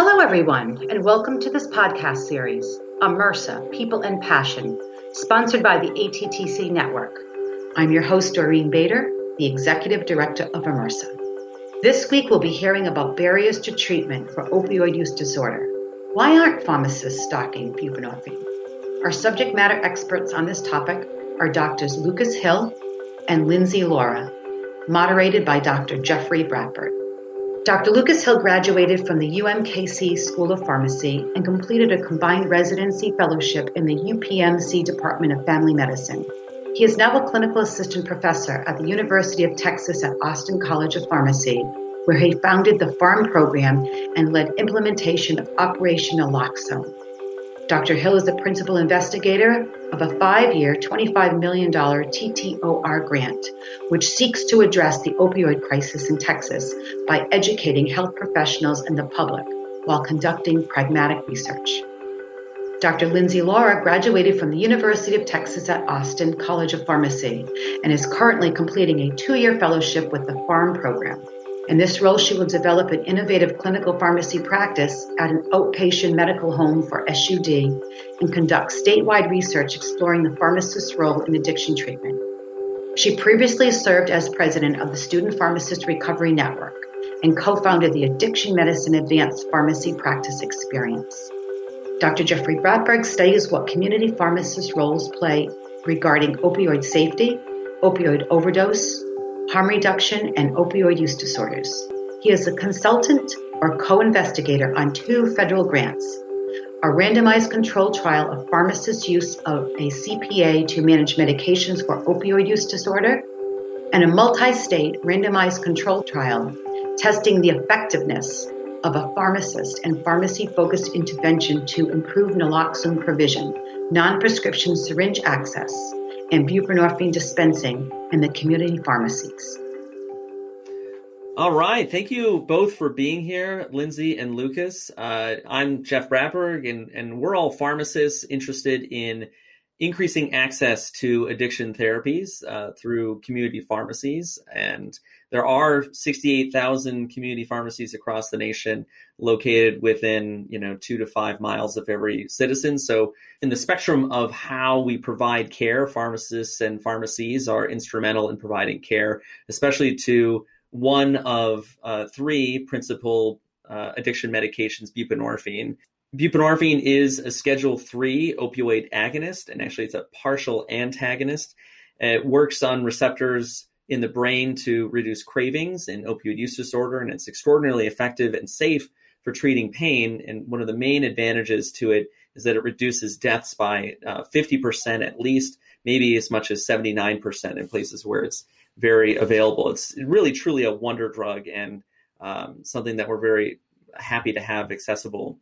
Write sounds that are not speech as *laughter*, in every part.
Hello, everyone, and welcome to this podcast series, AMERSA People and Passion, sponsored by the ATTC Network. I'm your host, Doreen Baeder, the Executive Director of AMERSA. This week, we'll be hearing about barriers to treatment for opioid use disorder. Why aren't pharmacists stocking buprenorphine? Our subject matter experts on this topic are Doctors Lucas Hill and Lindsay Loera, moderated by Dr. Jeffrey Bratberg. Dr. Lucas Hill graduated from the UMKC School of Pharmacy and completed a combined residency fellowship in the UPMC Department of Family Medicine. He is now a clinical assistant professor at the University of Texas at Austin College of Pharmacy, where he founded the PHARM program and led implementation of Operation Naloxone. Dr. Hill is the principal investigator of a five year, $25 million TTOR grant, which seeks to address the opioid crisis in Texas by educating health professionals and the public while conducting pragmatic research. Dr. Lindsay Loera graduated from the University of Texas at Austin College of Pharmacy and is currently completing a two year fellowship with the PHARM program. In this role, she will develop an innovative clinical pharmacy practice at an outpatient medical home for SUD and conduct statewide research exploring the pharmacist's role in addiction treatment. She previously served as president of the Student Pharmacist Recovery Network and co founded the Addiction Medicine Advanced Pharmacy Practice Experience. Dr. Jeffrey Bratberg studies what community pharmacist roles play regarding opioid safety, opioid overdose, harm reduction, and opioid use disorders. He is a consultant or co investigator on two federal grants a randomized controlled trial of pharmacists' use of a CPA to manage medications for opioid use disorder, and a multi state randomized controlled trial testing the effectiveness of a pharmacist and pharmacy focused intervention to improve naloxone provision, non prescription syringe access, and buprenorphine dispensing in the community pharmacies. All right. Thank you both for being here, Lindsay and Lucas. Uh, I'm Jeff Bratberg, and, and we're all pharmacists interested in increasing access to addiction therapies uh, through community pharmacies. And there are 68,000 community pharmacies across the nation located within, you know, two to five miles of every citizen. So in the spectrum of how we provide care, pharmacists and pharmacies are instrumental in providing care, especially to one of uh, three principal uh, addiction medications, buprenorphine. Buprenorphine is a Schedule 3 opioid agonist, and actually it's a partial antagonist. It works on receptors in the brain to reduce cravings and opioid use disorder, and it's extraordinarily effective and safe for treating pain. And one of the main advantages to it is that it reduces deaths by uh, 50% at least, maybe as much as 79% in places where it's very available. It's really, truly a wonder drug and um, something that we're very happy to have accessible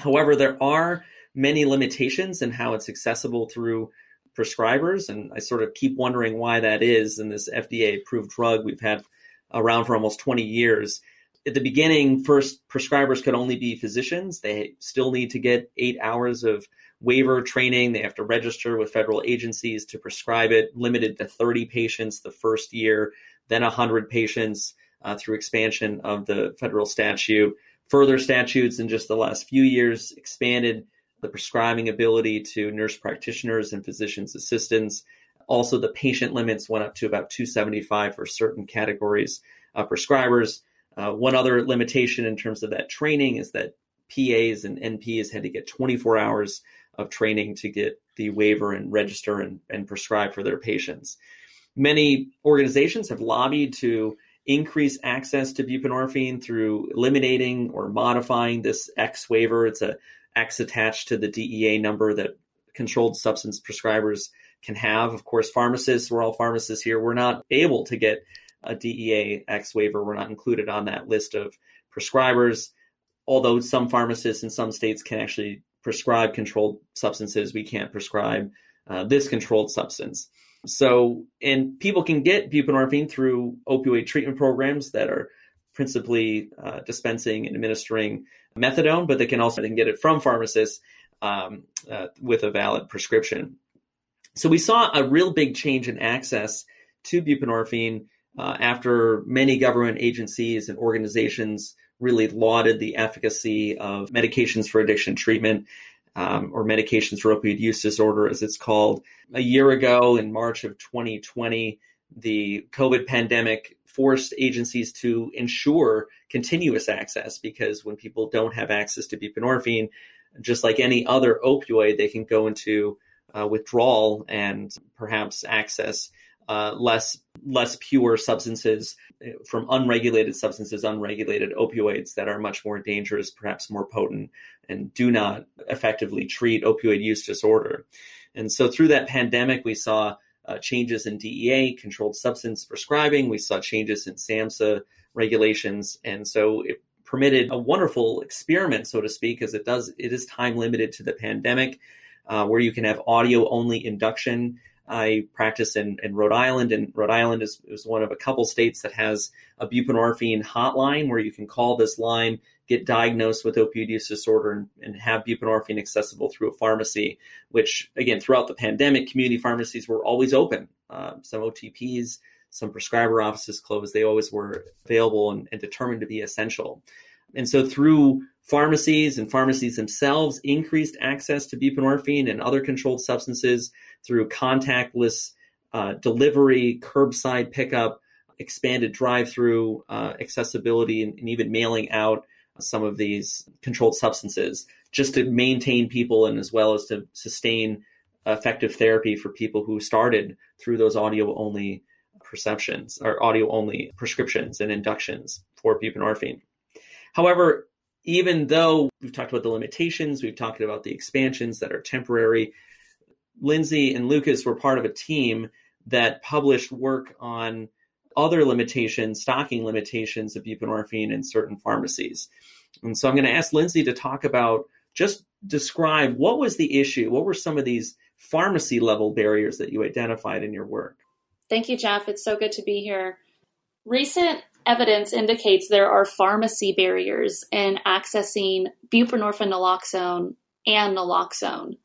However, there are many limitations in how it's accessible through prescribers, and I sort of keep wondering why that is in this FDA approved drug we've had around for almost 20 years. At the beginning, first prescribers could only be physicians. They still need to get eight hours of waiver training. They have to register with federal agencies to prescribe it, limited to 30 patients the first year, then 100 patients uh, through expansion of the federal statute. Further statutes in just the last few years expanded the prescribing ability to nurse practitioners and physicians' assistants. Also, the patient limits went up to about 275 for certain categories of prescribers. Uh, one other limitation in terms of that training is that PAs and NPs had to get 24 hours of training to get the waiver and register and, and prescribe for their patients. Many organizations have lobbied to increase access to buprenorphine through eliminating or modifying this X waiver. It's a X attached to the DEA number that controlled substance prescribers can have. Of course, pharmacists, we're all pharmacists here, we're not able to get a DEA X waiver. We're not included on that list of prescribers. Although some pharmacists in some states can actually prescribe controlled substances, we can't prescribe uh, this controlled substance. So, and people can get buprenorphine through opioid treatment programs that are principally uh, dispensing and administering methadone, but they can also then get it from pharmacists um, uh, with a valid prescription. So we saw a real big change in access to buprenorphine uh, after many government agencies and organizations really lauded the efficacy of medications for addiction treatment um, or medications for opioid use disorder, as it's called. A year ago, in March of 2020, the COVID pandemic forced agencies to ensure continuous access because when people don't have access to buprenorphine, just like any other opioid, they can go into uh, withdrawal and perhaps access uh, less less pure substances uh, from unregulated substances, unregulated opioids that are much more dangerous, perhaps more potent, and do not effectively treat opioid use disorder. And so through that pandemic, we saw uh, changes in DEA, controlled substance prescribing. We saw changes in SAMHSA regulations, and so it permitted a wonderful experiment, so to speak, as it does. It is time limited to the pandemic, uh, where you can have audio only induction I practice in, in Rhode Island, and Rhode Island is, is one of a couple states that has a buprenorphine hotline where you can call this line, get diagnosed with opioid use disorder, and, and have buprenorphine accessible through a pharmacy. Which, again, throughout the pandemic, community pharmacies were always open. Uh, some OTPs, some prescriber offices closed. They always were available and, and determined to be essential. And so, through pharmacies and pharmacies themselves increased access to buprenorphine and other controlled substances through contactless uh, delivery, curbside pickup, expanded drive-through uh, accessibility, and, and, even mailing out some of these controlled substances just to maintain people and as well as to sustain effective therapy for people who started through those audio-only perceptions or audio-only prescriptions and inductions for buprenorphine. However, even though we've talked about the limitations, we've talked about the expansions that are temporary, Lindsay and Lucas were part of a team that published work on other limitations, stocking limitations of buprenorphine in certain pharmacies. And so I'm going to ask Lindsay to talk about just describe what was the issue, what were some of these pharmacy level barriers that you identified in your work? Thank you, Jeff. It's so good to be here. Recent evidence indicates there are pharmacy barriers in accessing buprenorphine naloxone and naloxone.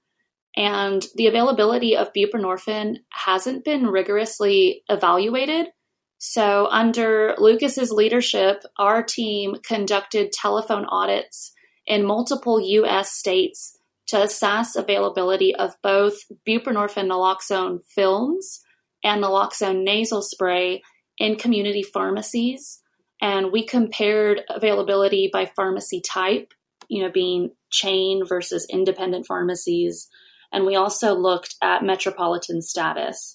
And the availability of buprenorphine hasn't been rigorously evaluated. So, under Lucas's leadership, our team conducted telephone audits in multiple US states to assess availability of both buprenorphine naloxone films and naloxone nasal spray in community pharmacies. And we compared availability by pharmacy type, you know, being chain versus independent pharmacies and we also looked at metropolitan status.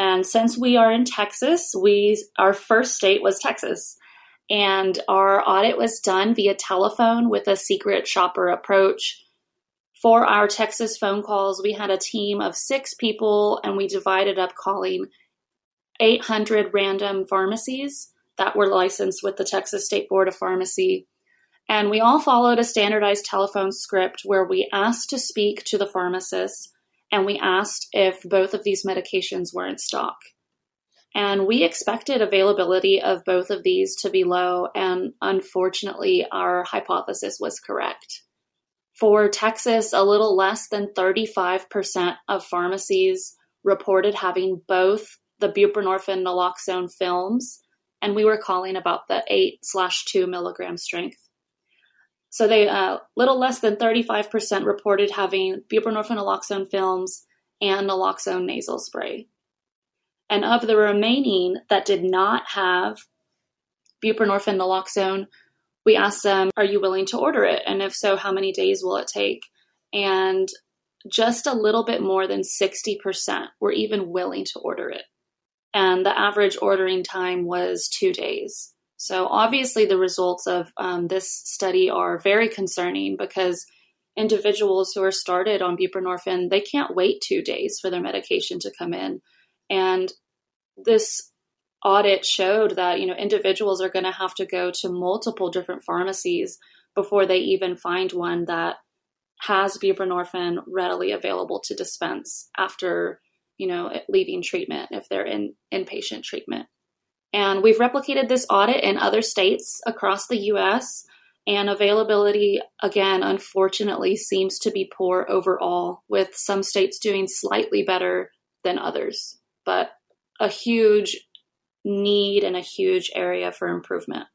And since we are in Texas, we our first state was Texas. And our audit was done via telephone with a secret shopper approach. For our Texas phone calls, we had a team of six people and we divided up calling 800 random pharmacies that were licensed with the Texas State Board of Pharmacy and we all followed a standardized telephone script where we asked to speak to the pharmacist and we asked if both of these medications were in stock. And we expected availability of both of these to be low, and unfortunately, our hypothesis was correct. For Texas, a little less than 35% of pharmacies reported having both the buprenorphine naloxone films, and we were calling about the 8 slash 2 milligram strength. So they, uh, little less than 35% reported having buprenorphine naloxone films and naloxone nasal spray. And of the remaining that did not have buprenorphine naloxone, we asked them, Are you willing to order it? And if so, how many days will it take? And just a little bit more than 60% were even willing to order it. And the average ordering time was two days. So, obviously, the results of um, this study are very concerning because individuals who are started on buprenorphine they can't wait two days for their medication to come in. And this audit showed that you know individuals are going to have to go to multiple different pharmacies before they even find one that has buprenorphine readily available to dispense after you know leaving treatment if they're in inpatient treatment and we've replicated this audit in other states across the US. And availability, again, unfortunately, seems to be poor overall, with some states doing slightly better than others. But a huge need and a huge area for improvement.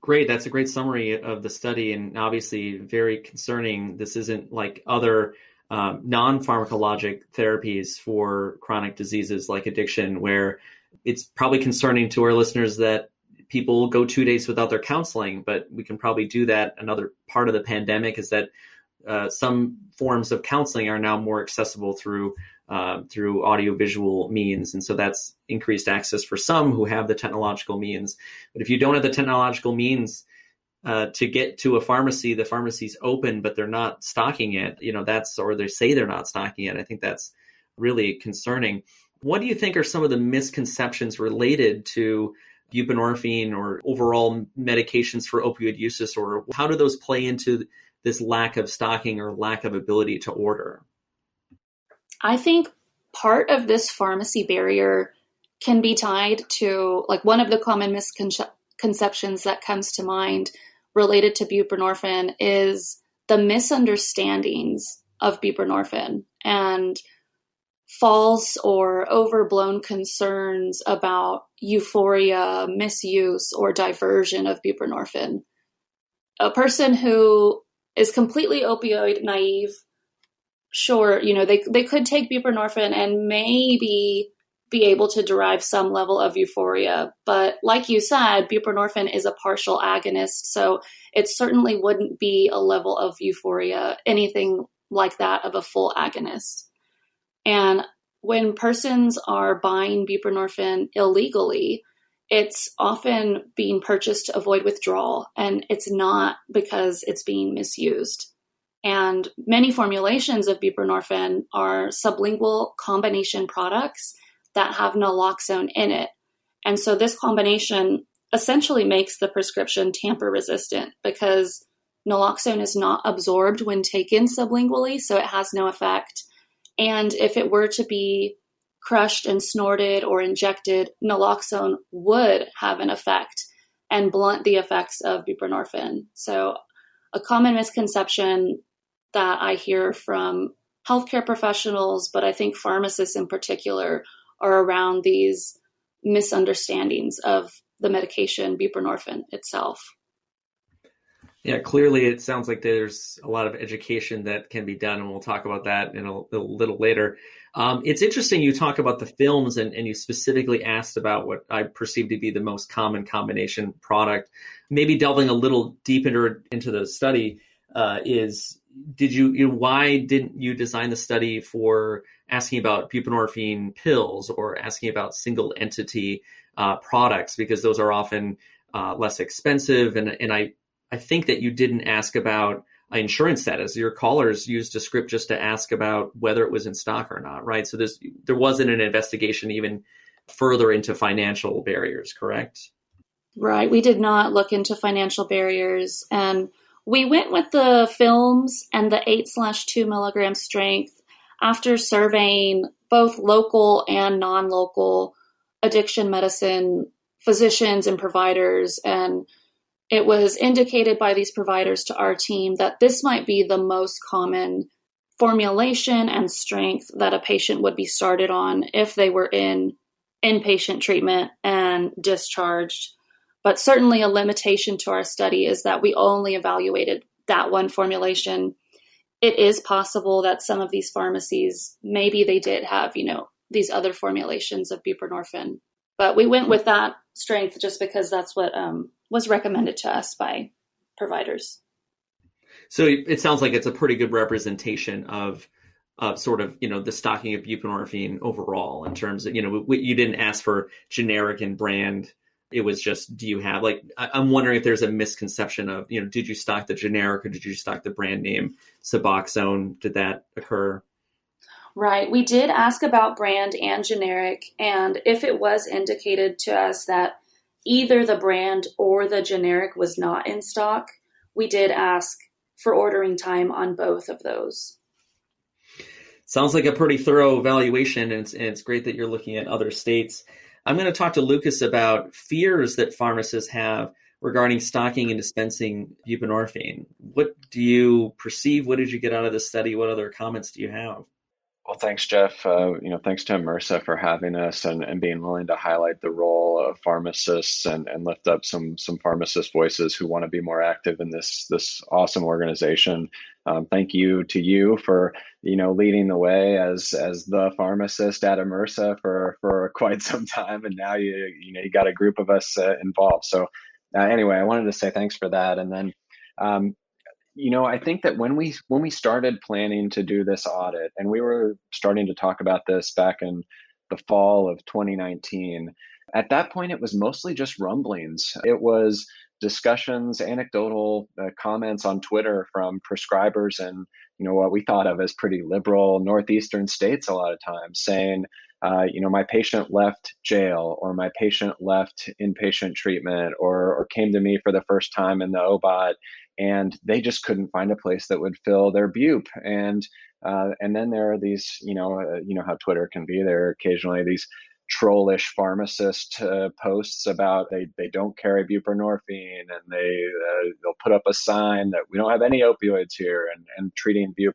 Great. That's a great summary of the study, and obviously very concerning. This isn't like other um, non pharmacologic therapies for chronic diseases like addiction, where it's probably concerning to our listeners that people go two days without their counseling, but we can probably do that. Another part of the pandemic is that uh, some forms of counseling are now more accessible through uh, through audiovisual means, and so that's increased access for some who have the technological means. But if you don't have the technological means uh, to get to a pharmacy, the pharmacy's open, but they're not stocking it. You know, that's or they say they're not stocking it. I think that's really concerning. What do you think are some of the misconceptions related to buprenorphine or overall medications for opioid use disorder? How do those play into this lack of stocking or lack of ability to order? I think part of this pharmacy barrier can be tied to like one of the common misconceptions that comes to mind related to buprenorphine is the misunderstandings of buprenorphine and false or overblown concerns about euphoria, misuse, or diversion of buprenorphine. A person who is completely opioid naive sure, you know, they they could take buprenorphine and maybe be able to derive some level of euphoria. But like you said, buprenorphine is a partial agonist, so it certainly wouldn't be a level of euphoria, anything like that of a full agonist. And when persons are buying buprenorphine illegally, it's often being purchased to avoid withdrawal, and it's not because it's being misused. And many formulations of buprenorphine are sublingual combination products that have naloxone in it. And so this combination essentially makes the prescription tamper resistant because naloxone is not absorbed when taken sublingually, so it has no effect. And if it were to be crushed and snorted or injected, naloxone would have an effect and blunt the effects of buprenorphine. So, a common misconception that I hear from healthcare professionals, but I think pharmacists in particular, are around these misunderstandings of the medication buprenorphine itself. Yeah, clearly it sounds like there's a lot of education that can be done, and we'll talk about that in a, a little later. Um, it's interesting you talk about the films, and, and, you specifically asked about what I perceive to be the most common combination product. Maybe delving a little deeper into the study uh, is did you, you know, why didn't you design the study for asking about buprenorphine pills or asking about single entity uh, products because those are often uh, less expensive and and I I think that you didn't ask about insurance status. Your callers used a script just to ask about whether it was in stock or not, right? So there wasn't an investigation even further into financial barriers, correct? Right. We did not look into financial barriers and we went with the films and the 8 slash 2 milligram strength after surveying both local and non local addiction medicine physicians and providers. And it was indicated by these providers to our team that this might be the most common formulation and strength that a patient would be started on if they were in inpatient treatment and discharged but certainly, a limitation to our study is that we only evaluated that one formulation. It is possible that some of these pharmacies, maybe they did have, you know, these other formulations of buprenorphine, but we went with that strength just because that's what um, was recommended to us by providers. So it sounds like it's a pretty good representation of of sort of you know the stocking of buprenorphine overall in terms of you know you didn't ask for generic and brand it was just, do you have like? I, am wondering if there's a misconception of, you know, did you stock the generic or did you stock the brand name Suboxone? Did that occur? Right. We did ask about brand and generic, and if it was indicated to us that either the brand or the generic was not in stock, we did ask for ordering time on both of those. Sounds like a pretty thorough evaluation, and it's, and it's great that you're looking at other states. I'm going to talk to Lucas about fears that pharmacists have regarding stocking and dispensing buprenorphine. What do you perceive? What did you get out of this study? What other comments do you have? Well, thanks, Jeff. Uh, you know, thanks to AMERSA for having us and, and being willing to highlight the role of pharmacists and, and lift up some some pharmacist voices who want to be more active in this this awesome organization. Um, thank you to you for you know leading the way as as the pharmacist at AMERSA for for quite some time, and now you you know you got a group of us uh, involved. So uh, anyway, I wanted to say thanks for that, and then. Um, you know, I think that when we when we started planning to do this audit, and we were starting to talk about this back in the fall of 2019, at that point it was mostly just rumblings. It was discussions, anecdotal uh, comments on Twitter from prescribers and you know what we thought of as pretty liberal northeastern states a lot of times saying uh, you know my patient left jail or my patient left inpatient treatment or or came to me for the first time in the OBOT and they just couldn't find a place that would fill their bupe and uh, and then there are these you know uh, you know how twitter can be. There are occasionally these trollish pharmacist uh, posts about they, they don't carry buprenorphine and they uh, they'll put up a sign that we don't have any opioids here and, and treating bupe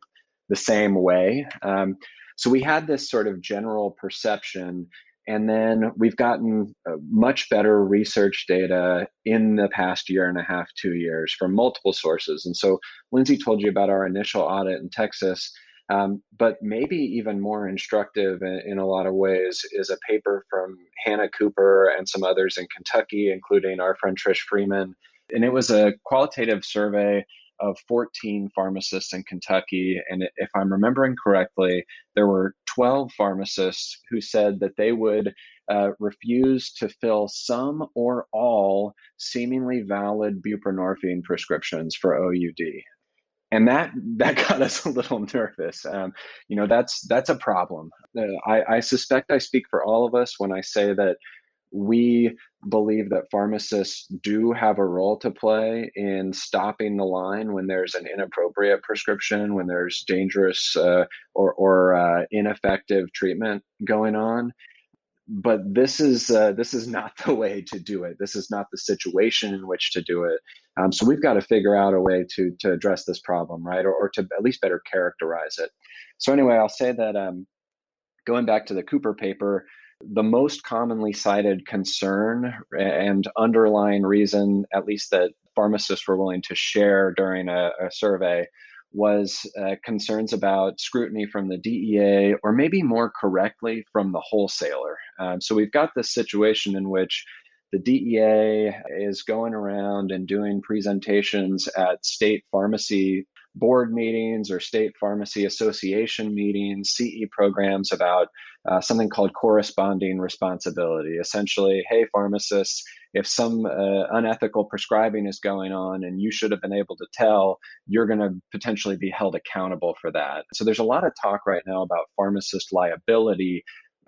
the same way. Um, so we had this sort of general perception and then we've gotten uh, much better research data in the past year and a half, two years from multiple sources. And so Lindsay told you about our initial audit in Texas. Um, but maybe even more instructive in, in, a lot of ways is a paper from Hannah Cooper and some others in Kentucky, including our friend Trish Freeman. And it was a qualitative survey of 14 pharmacists in Kentucky. And if I'm remembering correctly, there were 12 pharmacists who said that they would uh, refuse to fill some or all seemingly valid buprenorphine prescriptions for OUD. And that *laughs* that got us a little nervous. Um, you know, that's that's a problem. Uh, I, I suspect I speak for all of us when I say that we believe that pharmacists do have a role to play in stopping the line when there's an inappropriate prescription, when there's dangerous uh, or, or uh, ineffective treatment going on. But this is uh, this is not *laughs* the way to do it. This is not the situation in which to do it. Um, so we've got to figure out a way to to address this problem, right, or, or to at least better characterize it. So anyway, I'll say that um, going back to the Cooper paper, the most commonly cited concern and underlying reason, at least that pharmacists were willing to share during a, a survey, was uh, concerns about scrutiny from the DEA, or maybe more correctly, from the wholesaler. Um, so we've got this situation in which the DEA is going around and doing presentations at state pharmacy board meetings or state pharmacy association meetings, CE programs about uh, something called corresponding responsibility. Essentially, hey, pharmacists, if some uh, unethical prescribing is going on and you should have been able to tell, you're going to potentially be held accountable for that. So there's a lot of talk right now about pharmacist liability,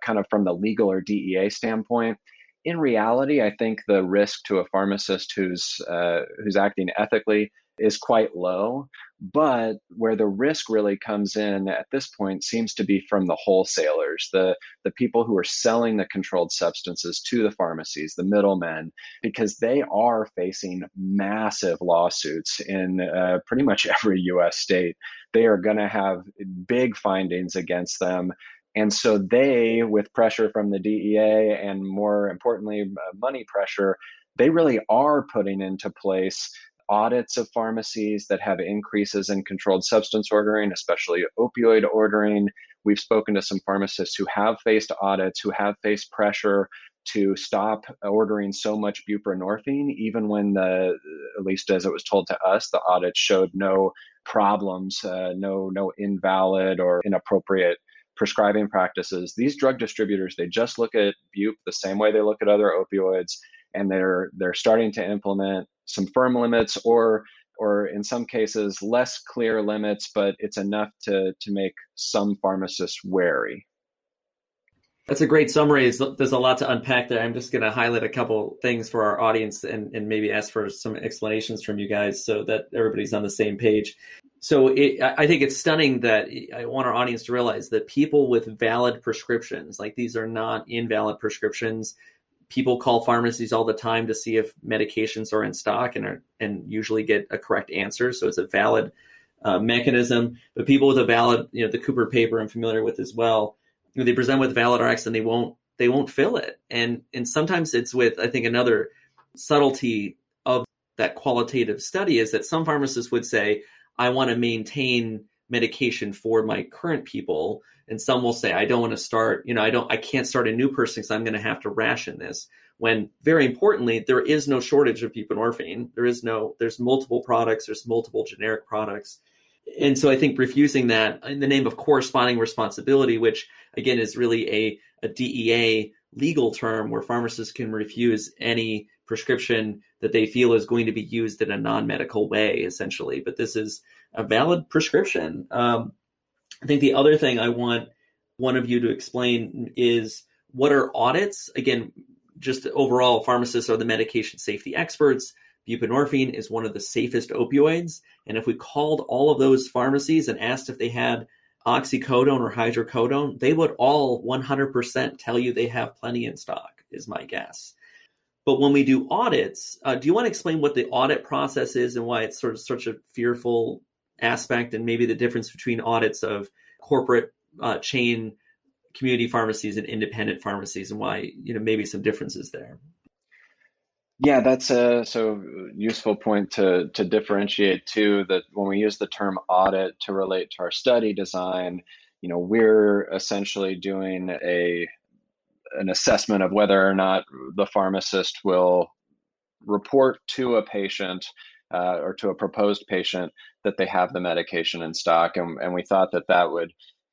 kind of from the legal or DEA standpoint in reality, I think the risk to a pharmacist who's uh, who's acting ethically is quite low. But where the risk really comes in at this point seems to be from the wholesalers, the, the people who are selling the controlled substances to the pharmacies, the middlemen, because they are facing massive lawsuits in uh, pretty much every US state. They are going to have big findings against them. And so they, with pressure from the DEA and more importantly, uh, money pressure, they really are putting into place audits of pharmacies that have increases in controlled substance ordering, especially opioid ordering. We've spoken to some pharmacists who have faced audits, who have faced pressure to stop ordering so much buprenorphine, even when the, at least as it was told to us, the audit showed no problems, uh, no no invalid or inappropriate prescribing practices. These drug distributors, they just look at bup the same way they look at other opioids, and they're they're starting to implement some firm limits or or in some cases less clear limits, but it's enough to to make some pharmacists wary. That's a great summary. There's a lot to unpack there. I'm just going to highlight a couple things for our audience and, and maybe ask for some explanations from you guys so that everybody's on the same page. So it, I think it's stunning that I want our audience to realize that people with valid prescriptions, like these are not invalid prescriptions, people call pharmacies all the time to see if medications are in stock and are, and usually get a correct answer. So it's a valid uh, mechanism. But people with a valid, you know, the Cooper paper I'm familiar with as well, they present with valid RX and they won't they won't fill it. And and sometimes it's with I think another subtlety of that qualitative study is that some pharmacists would say, I want to maintain medication for my current people. And some will say, I don't want to start, you know, I don't, I can't start a new person because I'm going to have to ration this. When very importantly, there is no shortage of buprenorphine. There is no, there's multiple products, there's multiple generic products. And so I think refusing that in the name of corresponding responsibility, which again is really a, a DEA legal term where pharmacists can refuse any prescription that they feel is going to be used in a non-medical way, essentially. But this is a valid prescription. Um, I think the other thing I want one of you to explain is what are audits? Again, just overall, pharmacists are the medication safety experts. Buprenorphine is one of the safest opioids. And if we called all of those pharmacies and asked if they had oxycodone or hydrocodone, they would all 100% tell you they have plenty in stock, is my guess. But when we do audits, uh, do you want to explain what the audit process is and why it's sort of such a fearful aspect and maybe the difference between audits of corporate uh, chain community pharmacies and independent pharmacies and why, you know, maybe some differences there? Yeah, that's a so useful point to to differentiate too. That when we use the term audit to relate to our study design, you know, we're essentially doing a an assessment of whether or not the pharmacist will report to a patient uh, or to a proposed patient that they have the medication in stock. And, and we thought that that would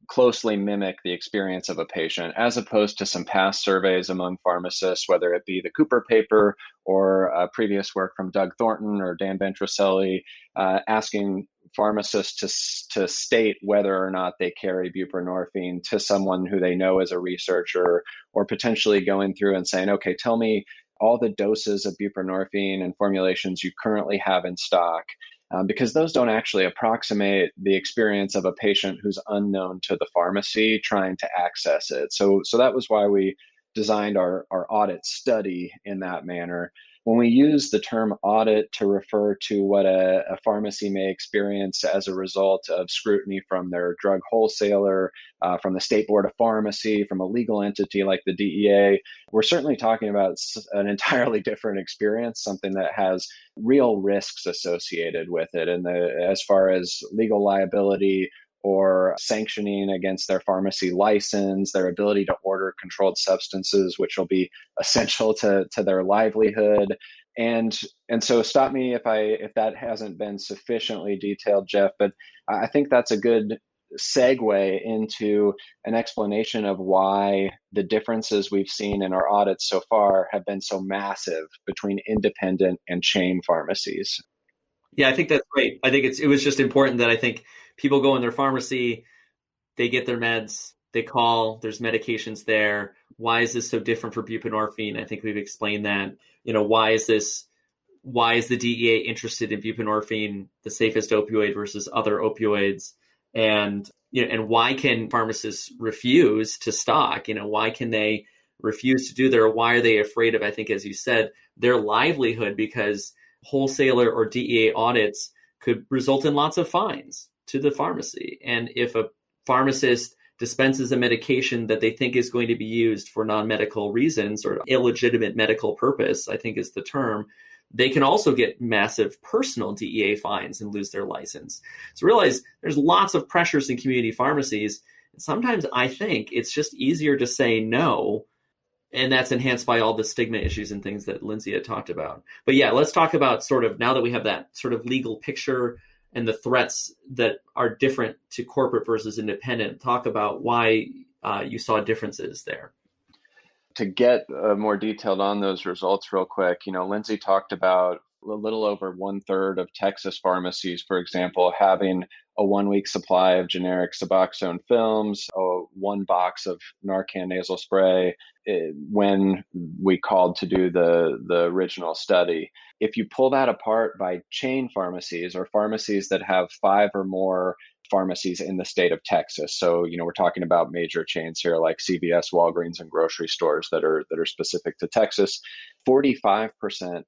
closely mimic the experience of a patient, as opposed to some past surveys among pharmacists, whether it be the Cooper paper or uh, previous work from Doug Thornton or Dan Ventricelli, uh, asking pharmacists to, to state whether or not they carry buprenorphine to someone who they know as a researcher, or potentially going through and saying, okay, tell me all the doses of buprenorphine and formulations you currently have in stock. Um, because those don't actually approximate the experience of a patient who's unknown to the pharmacy trying to access it. So, so that was why we designed our, our audit study in that manner when we use the term audit to refer to what a, a, pharmacy may experience as a result of scrutiny from their drug wholesaler, uh, from the state board of pharmacy, from a legal entity like the DEA, we're certainly talking about an entirely *laughs* different experience, something that has real risks associated with it. And as far as legal liability, or sanctioning against their pharmacy license, their ability to order controlled substances, which will be *laughs* essential to, to their livelihood. And and so stop me if I if that hasn't been sufficiently detailed, Jeff, but I think that's a good segue into an explanation of why the differences we've seen in our audits so far have been so massive between independent and chain pharmacies. Yeah, I think that's great. I think it's it was just important that I think people go in their pharmacy, they get their meds, they call, there's medications there. Why is this so different for buprenorphine? I think we've explained that. You know, why is this why is the DEA interested in buprenorphine, the safest opioid versus other opioids? And you know, and why can pharmacists refuse to stock? You know, why can they refuse to do their Why are they afraid of, I think, as you said, their livelihood because wholesaler or DEA audits could result in lots of fines to the pharmacy. And if a pharmacist dispenses a medication that they think is going to be used for non medical reasons or illegitimate medical purpose, I think is the term, they can also get massive personal DEA fines and lose their license. So realize there's lots of pressures in community pharmacies. Sometimes I think it's just easier to say no and that's enhanced by all the stigma issues and things that Lindsay had talked about. But yeah, let's talk about sort of now that we have that sort of legal picture and the threats that are different to corporate versus independent. Talk about why uh, you saw differences there. To get uh, more detailed on those results, real quick, you know, Lindsay talked about a little over one third of Texas pharmacies, for example, having a one week supply of generic Suboxone films, a one box of Narcan nasal spray eh, when we called to do the, the original study. If you pull that apart by chain pharmacies or pharmacies that have five or more pharmacies in the state of Texas. So, you know, we're talking about major chains here like CVS, Walgreens, and grocery stores that are that are specific to Texas. 45%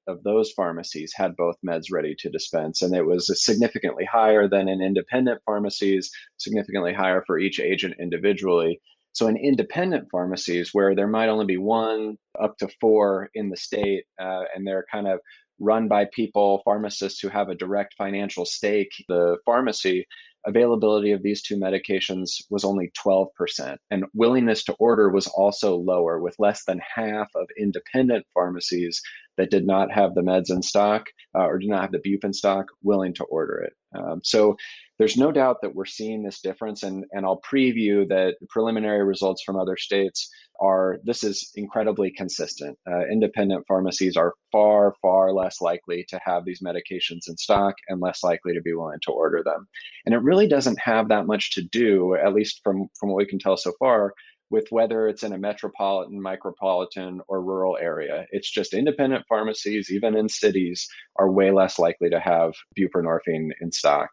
of those pharmacies had both meds ready to dispense, and it was significantly higher than in independent pharmacies, significantly higher for each agent individually. So, in independent pharmacies, where there might only be one up to four in the state, uh, and they're kind of run by people, pharmacists who have a direct financial stake, the pharmacy, availability of these two medications was only 12%. And willingness to order was also lower, with less than half of independent pharmacies that did not have the meds in stock uh, or did not have the bupe in stock willing to order it. Um, so there's no doubt that we're seeing this difference. And, and I'll preview that preliminary results from other states are this is incredibly consistent. Uh, independent pharmacies are far, far less likely to have these medications in stock and less likely to be willing to order them. And it really doesn't have that much to do, at least from, from what we can tell so far, with whether it's in a metropolitan, micropolitan, or rural area. It's just independent pharmacies, even in cities, are way less likely to have buprenorphine in stock.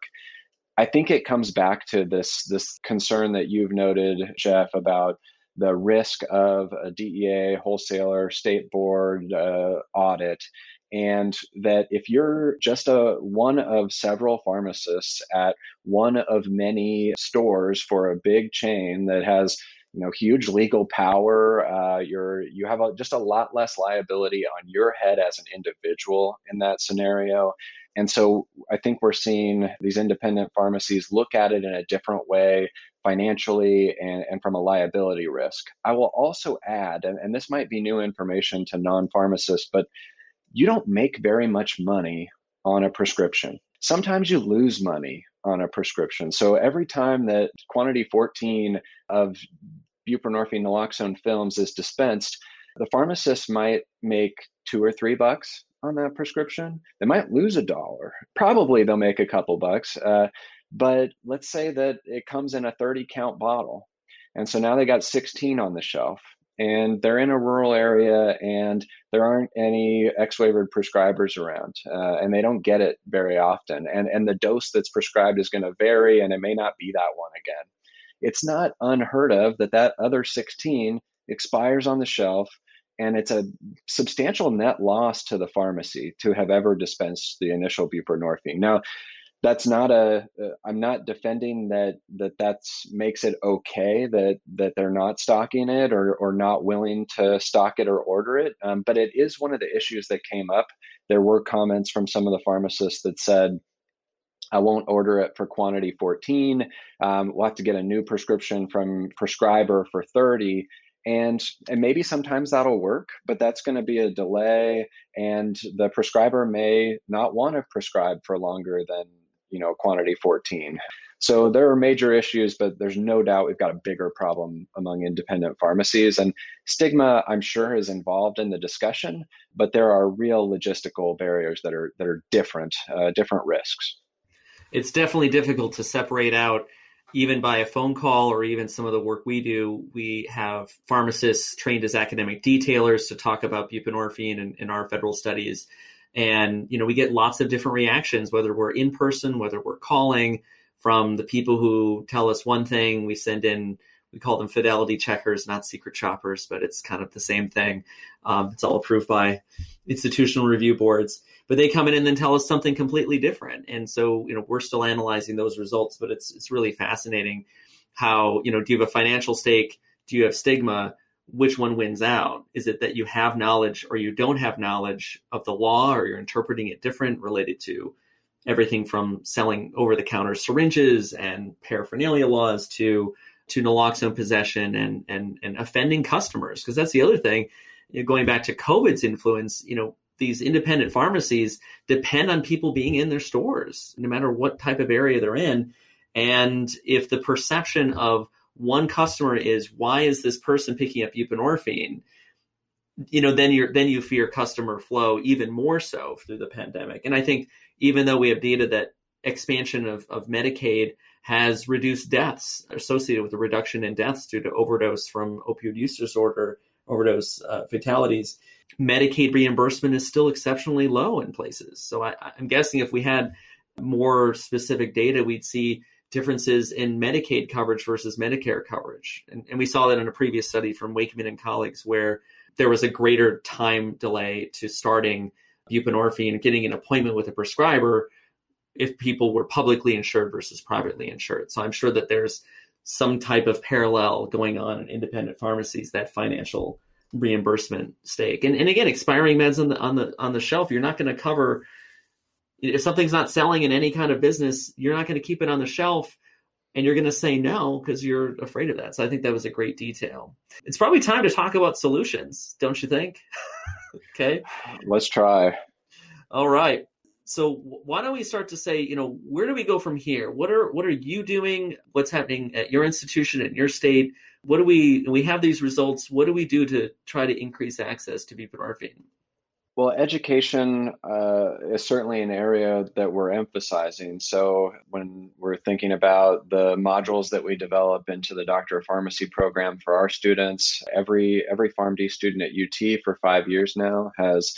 I think it comes back to this this concern that you've noted, Jeff, about the risk of a DEA, wholesaler, state board uh, audit, and that if you're just a one of several pharmacists at one of many stores for a big chain that has you know huge legal power uh, you're you have a, just a lot less liability on your head as an individual in that scenario and so i think we're seeing these independent pharmacies look at it in a different way financially and, and from a liability risk i will also add and, and this might be new information to non-pharmacists but you don't make very much money on a prescription sometimes you lose money on a prescription. So every time that quantity 14 of buprenorphine naloxone films is dispensed, the pharmacist might make two or three bucks on that prescription. They might lose a dollar. Probably they'll make a couple bucks. Uh, but let's say that it comes in a 30 count bottle. And so now they got 16 on the shelf and they're in a rural area and there aren't any X-waivered prescribers around uh, and they don't get it very often and and the dose that's prescribed is going to vary and it may not be that one again it's not unheard of that that other 16 expires on the shelf and it's a substantial net loss to the pharmacy to have ever dispensed the initial buprenorphine now that's not a i'm not defending that that that's makes it okay that that they're not stocking it or or not willing to stock it or order it um, but it is one of the issues that came up there were comments from some of the pharmacists that said I won't order it for quantity 14. Um, we'll have to get a new prescription from prescriber for 30 and and maybe sometimes that'll work but that's going to be a delay and the prescriber may not want to prescribe for longer than you know, quantity 14. So there are major issues, but there's no doubt we've got a bigger problem among independent pharmacies. And stigma, I'm sure, is involved in the discussion, but there are real logistical barriers that are that are different, uh, different risks. It's definitely difficult to separate out, even by a phone call or even some of the work we do. We have pharmacists trained as academic detailers to talk about buprenorphine in, in our federal studies and, you know, we get lots of different reactions, whether we're in person, whether we're calling from the people who tell us one thing. We send in, we call them fidelity checkers, not secret shoppers, but it's kind of the same thing. Um, it's all approved by institutional review boards, but they come in and then tell us something completely different. And so, you know, we're still analyzing those results, but it's, it's really fascinating how, you know, do you have a financial stake? Do you have stigma? which one wins out? Is it that you have knowledge or you don't have knowledge of the law or you're interpreting it different related to everything from selling over the counter syringes and paraphernalia laws to to naloxone possession and and and offending customers. Because that's the other thing you know, going back to covid's influence you know these independent pharmacies depend on people being in their stores no matter what type of area they're in. And if the perception of one customer is why is this person picking up buprenorphine? you know then you're then you fear customer flow even more so through the pandemic. And i think even though we have data that expansion of, of medicaid has reduced deaths associated with a reduction in deaths due to overdose from opioid use disorder overdose uh, fatalities medicaid reimbursement is still exceptionally low in places so I, i'm guessing if we had more specific data we'd see differences in Medicaid coverage versus Medicare coverage. And, and we saw that in a previous study from Wakeman and colleagues where there was a greater time delay to starting buprenorphine, getting an appointment with a prescriber if people were publicly insured versus privately insured. So I'm sure that there's some type of parallel going on in independent pharmacies, that financial reimbursement stake. And, and again, expiring meds on the on the on the shelf, you're not going to cover if something's not selling in any kind of business, you're not going to keep it on the shelf and you're going to say no because you're afraid of that. So I think that was a great detail. It's probably time to talk about solutions, don't you think? *laughs* okay. Let's try. All right. So why don't we start to say, you know, where do we go from here? What are what are you doing? What's happening at your institution in your state? What do we we have these results? What do we do to try to increase access to buprenorphine? Well, education uh, is certainly an area that we're emphasizing. So, when we're thinking about the modules that we develop into the Doctor of Pharmacy program for our students, every every PharmD student at UT for five years now has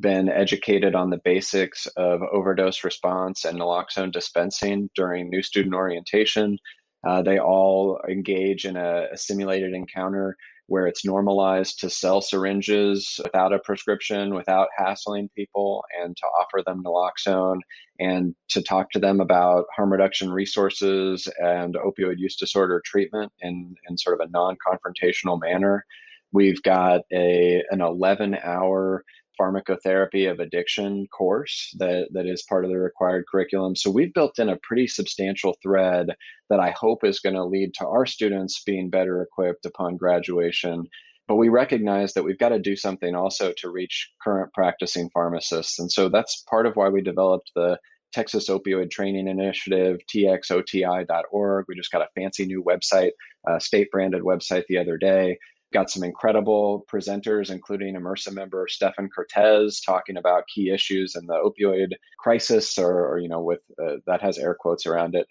been educated on the basics of overdose response and naloxone dispensing during new student orientation. Uh, they all engage in a, a simulated encounter where it's normalized to sell syringes without a prescription, without hassling people, and to offer them naloxone and to talk to them about harm reduction resources and opioid use disorder treatment in, in sort of a non confrontational manner. We've got a an 11 hour pharmacotherapy of addiction course that, that is part of the required curriculum. So we've built in a pretty substantial thread that I hope is going to lead to our students being better equipped upon graduation. But we recognize that we've got to do something also to reach current practicing pharmacists. And so that's part of why we developed the Texas Opioid Training Initiative, txoti.org. We just got a fancy new website, uh, state branded website the other day got some incredible presenters, including AMERSA member Stefan Cortez, talking about key issues in the opioid crisis, or, or you know, with uh, that has air quotes around it.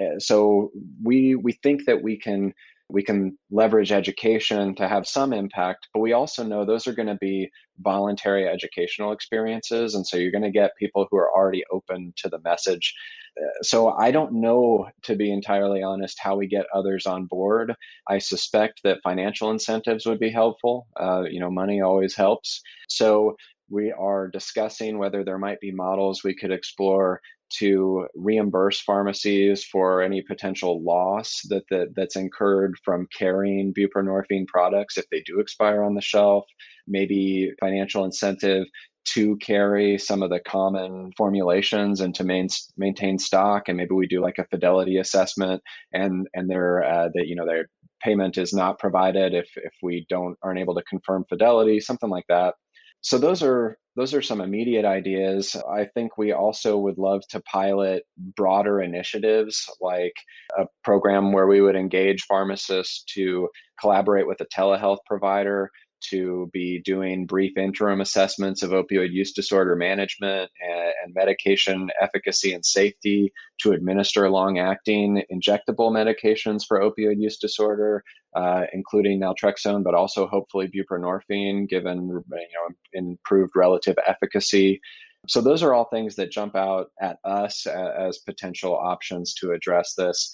Uh, so we we think that we can we can leverage education to have some impact, but we also know those are going to be voluntary educational experiences, and so you're going to get people who are already open to the message so I don't know, to be entirely honest, how we get others on board. I suspect that financial incentives would be helpful. Uh, you know, money always helps. So we are discussing whether there might be models we could explore to reimburse pharmacies for any potential loss that, that that's incurred from carrying buprenorphine products if they do expire on the shelf maybe financial incentive to carry some of the common formulations and to main, maintain stock and maybe we do like a fidelity assessment and and their uh, that you know their payment is not provided if if we don't aren't able to confirm fidelity something like that. So those are those are some immediate ideas. I think we also would love to pilot broader initiatives like a program where we would engage pharmacists to collaborate with a telehealth provider to be doing brief interim assessments of opioid use disorder management and, and medication efficacy and safety, to administer long acting injectable medications for opioid use disorder, uh, including naltrexone, but also hopefully buprenorphine, given you know, improved relative efficacy. So, those are all things that jump out at us as potential options to address this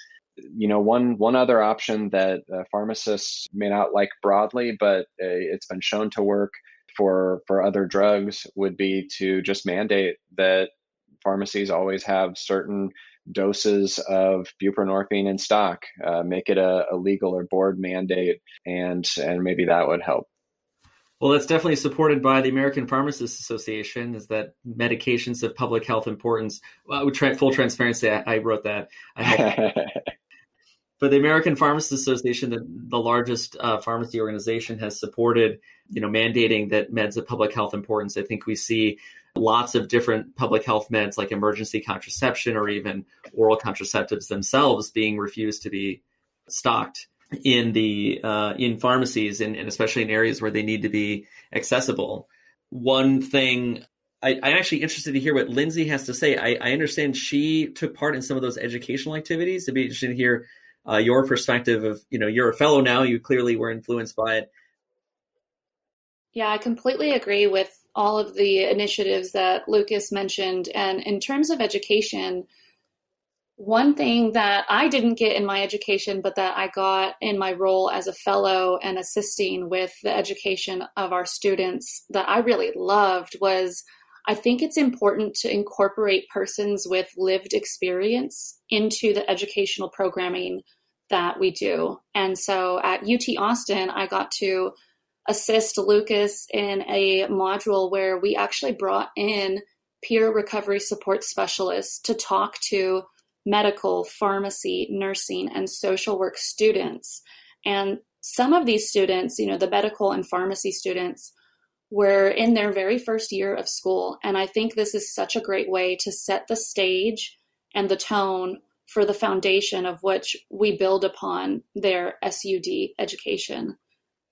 you know, one one other option that uh, pharmacists may not like broadly, but uh, it's been shown to work for for other drugs would be to just mandate that pharmacies always have certain doses of buprenorphine in stock. Uh, make it a, a legal or board mandate, and and maybe that would help. Well, that's definitely supported by the American Pharmacists Association. Is that medications of public health importance? Well, full transparency, I, I wrote that. I *laughs* but the American Pharmacists Association, the, the largest uh, pharmacy organization, has supported, you know, mandating that meds of public health importance. I think we see lots of different public health meds like emergency contraception or even oral contraceptives themselves being refused to be stocked in the uh, in pharmacies and, and, especially in areas where they need to be accessible. One thing I, am actually interested to hear what Lindsay has to say. I, I, understand she took part in some of those educational activities. It'd be interesting to hear uh, your perspective of you know you're a fellow now you clearly were influenced by it. Yeah i completely agree with all of the initiatives that lucas mentioned. And in terms of education one thing that I didn't get in my education, but that I got in my role as a fellow and assisting with the education of our students that I really loved was I think it's important to incorporate persons with lived experience into the educational programming that we do. And so at UT Austin, I got to assist Lucas in a module where we actually brought in peer recovery support specialists to talk to medical, pharmacy, nursing, and social work students. And some of these students, you know, the medical and pharmacy students, were in their very first year of school. And I think this is such a great way to set the stage and the tone for the foundation of which we build upon their SUD education.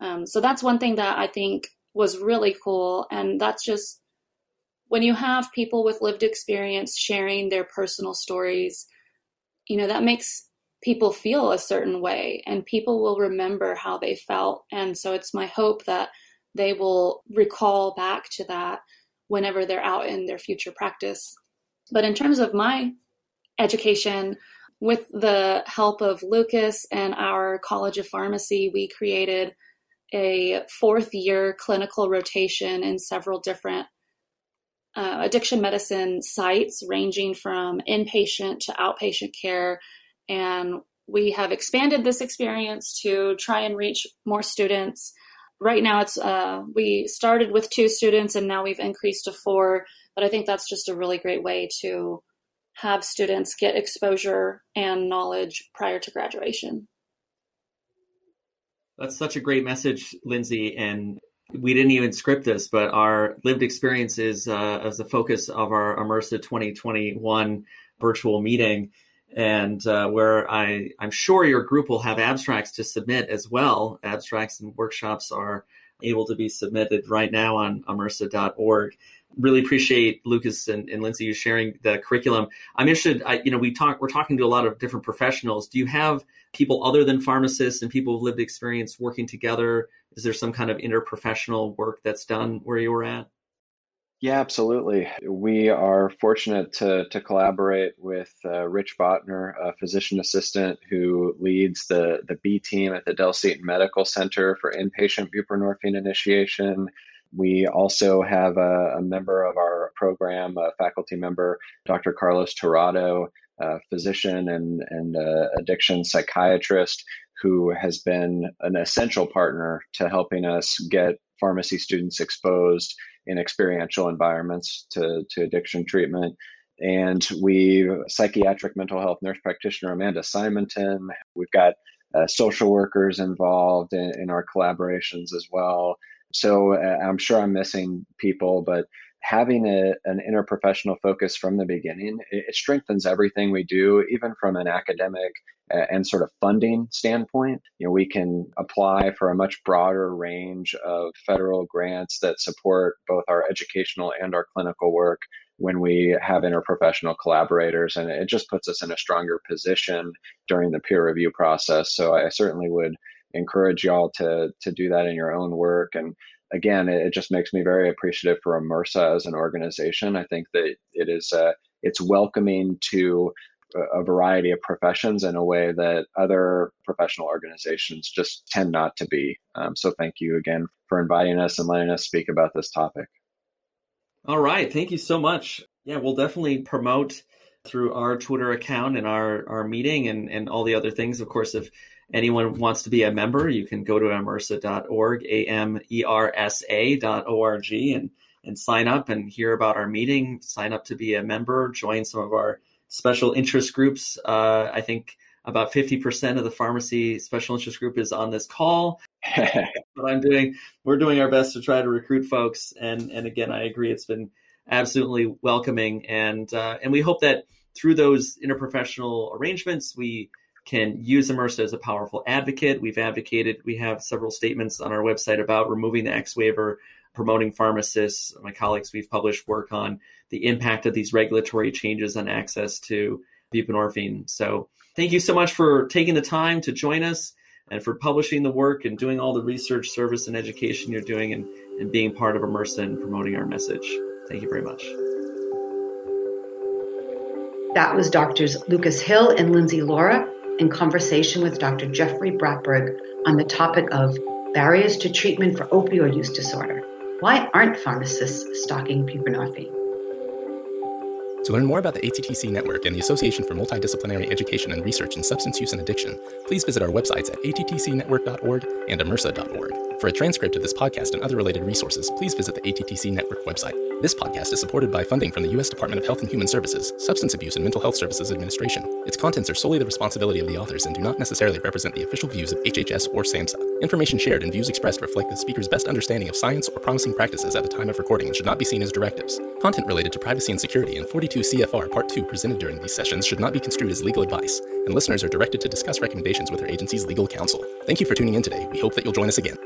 Um, so that's one thing that I think was really cool. And that's just when you have people with lived experience sharing their personal stories, you know, that makes people feel a certain way and people will remember how they felt. And so it's my hope that they will recall back to that whenever they're out in their future practice. But in terms of my education, with the help of Lucas and our College of Pharmacy, we created a fourth year clinical rotation in several different uh, addiction medicine sites, ranging from inpatient to outpatient care. And we have expanded this experience to try and reach more students. Right now, it's uh, we started with two students and now we've increased to four. But I think that's just a really great way to have students get exposure and knowledge prior to graduation. That's such a great message, Lindsay. And we didn't even script this, but our lived experience is uh, as the focus of our AMERSA 2021 virtual meeting, and uh, where I I'm sure your group will have abstracts to submit as well. Abstracts and workshops are able to be submitted right now on amersa.org. Really appreciate Lucas and, and Lindsay you sharing the curriculum. I'm interested. I, you know, we talk. We're talking to a lot of different professionals. Do you have people other than pharmacists and people with lived experience working together is there some kind of interprofessional work that's done where you were at? Yeah, absolutely. We are fortunate to, to collaborate with uh, Rich Bottner, a physician assistant who leads the, the B team at the Dell Medical Center for inpatient buprenorphine initiation. We also have a, a member of our program, a faculty member, Dr. Carlos Tirado, a physician and, and addiction psychiatrist who has been an essential partner to helping us get pharmacy students exposed in experiential environments to, to addiction treatment. And we, psychiatric mental health nurse practitioner Amanda Simonton, we've got uh, social workers involved in, in, our collaborations as well. So uh, I'm sure I'm missing people, but having a, an interprofessional focus from the beginning, it, it, strengthens everything we do, even from an academic and sort of funding standpoint. You know, we can apply for a much broader range of federal grants that support both our educational and our clinical work when we have interprofessional collaborators and it just puts us in a stronger position during the peer review process so i certainly would encourage y'all to to do that in your own work and again, it, just makes me very appreciative for AMERSA as an organization. I think that it is uh, it's welcoming to a variety of professions in a way that other professional organizations just tend not to be. Um, so thank you again for inviting us and letting us speak about this topic. All right, thank you so much. Yeah, we'll definitely promote through our Twitter account and our our meeting and and all the other things. Of course, if anyone wants to be a member, you can go to amersa.org, A-M-E-R-S-A dot O-R-G and, and sign up and hear about our meeting, sign up to be a member, join some of our special interest groups. Uh, I think about 50% of the pharmacy special interest group is on this call. *laughs* but I'm doing, we're doing our best to try to recruit folks. And, and again, I agree. It's been absolutely welcoming. And, uh, and we hope that through those interprofessional arrangements, we, can use AMERSA as a powerful advocate. We've advocated, we have several statements on our website about removing the X waiver, promoting pharmacists. My colleagues, we've published work on the impact of these regulatory changes on access to buprenorphine. So thank you so much for taking the time to join us and for publishing the work and doing all the research, service, and education you're doing and, and being part of AMERSA and promoting our message. Thank you very much. That was Doctors Lucas Hill and Lindsay Loera in conversation with Dr. Jeffrey Bratberg on the topic of barriers to treatment for opioid use disorder. Why aren't pharmacists stocking buprenorphine? To learn more about the ATTC network and the Association for Multidisciplinary Education and Research in Substance Use and Addiction, please visit our websites at attcnetwork.org and amersa.org. For a transcript of this podcast and other related resources, please visit the ATTC network website. This podcast is supported by funding from the U.S. Department of Health and Human Services, Substance Abuse and Mental Health Services Administration. Its contents are solely the responsibility of the authors and do not necessarily represent the official views of HHS or SAMHSA. Information shared and views expressed reflect the speaker's best understanding of science or promising practices at the time of recording and should not be seen as directives. Content related to privacy and security and 42 CFR Part 2 presented during these sessions should not be construed as legal advice, and listeners are directed to discuss recommendations with their agency's legal counsel. Thank you for tuning in today. We hope that you'll join us again.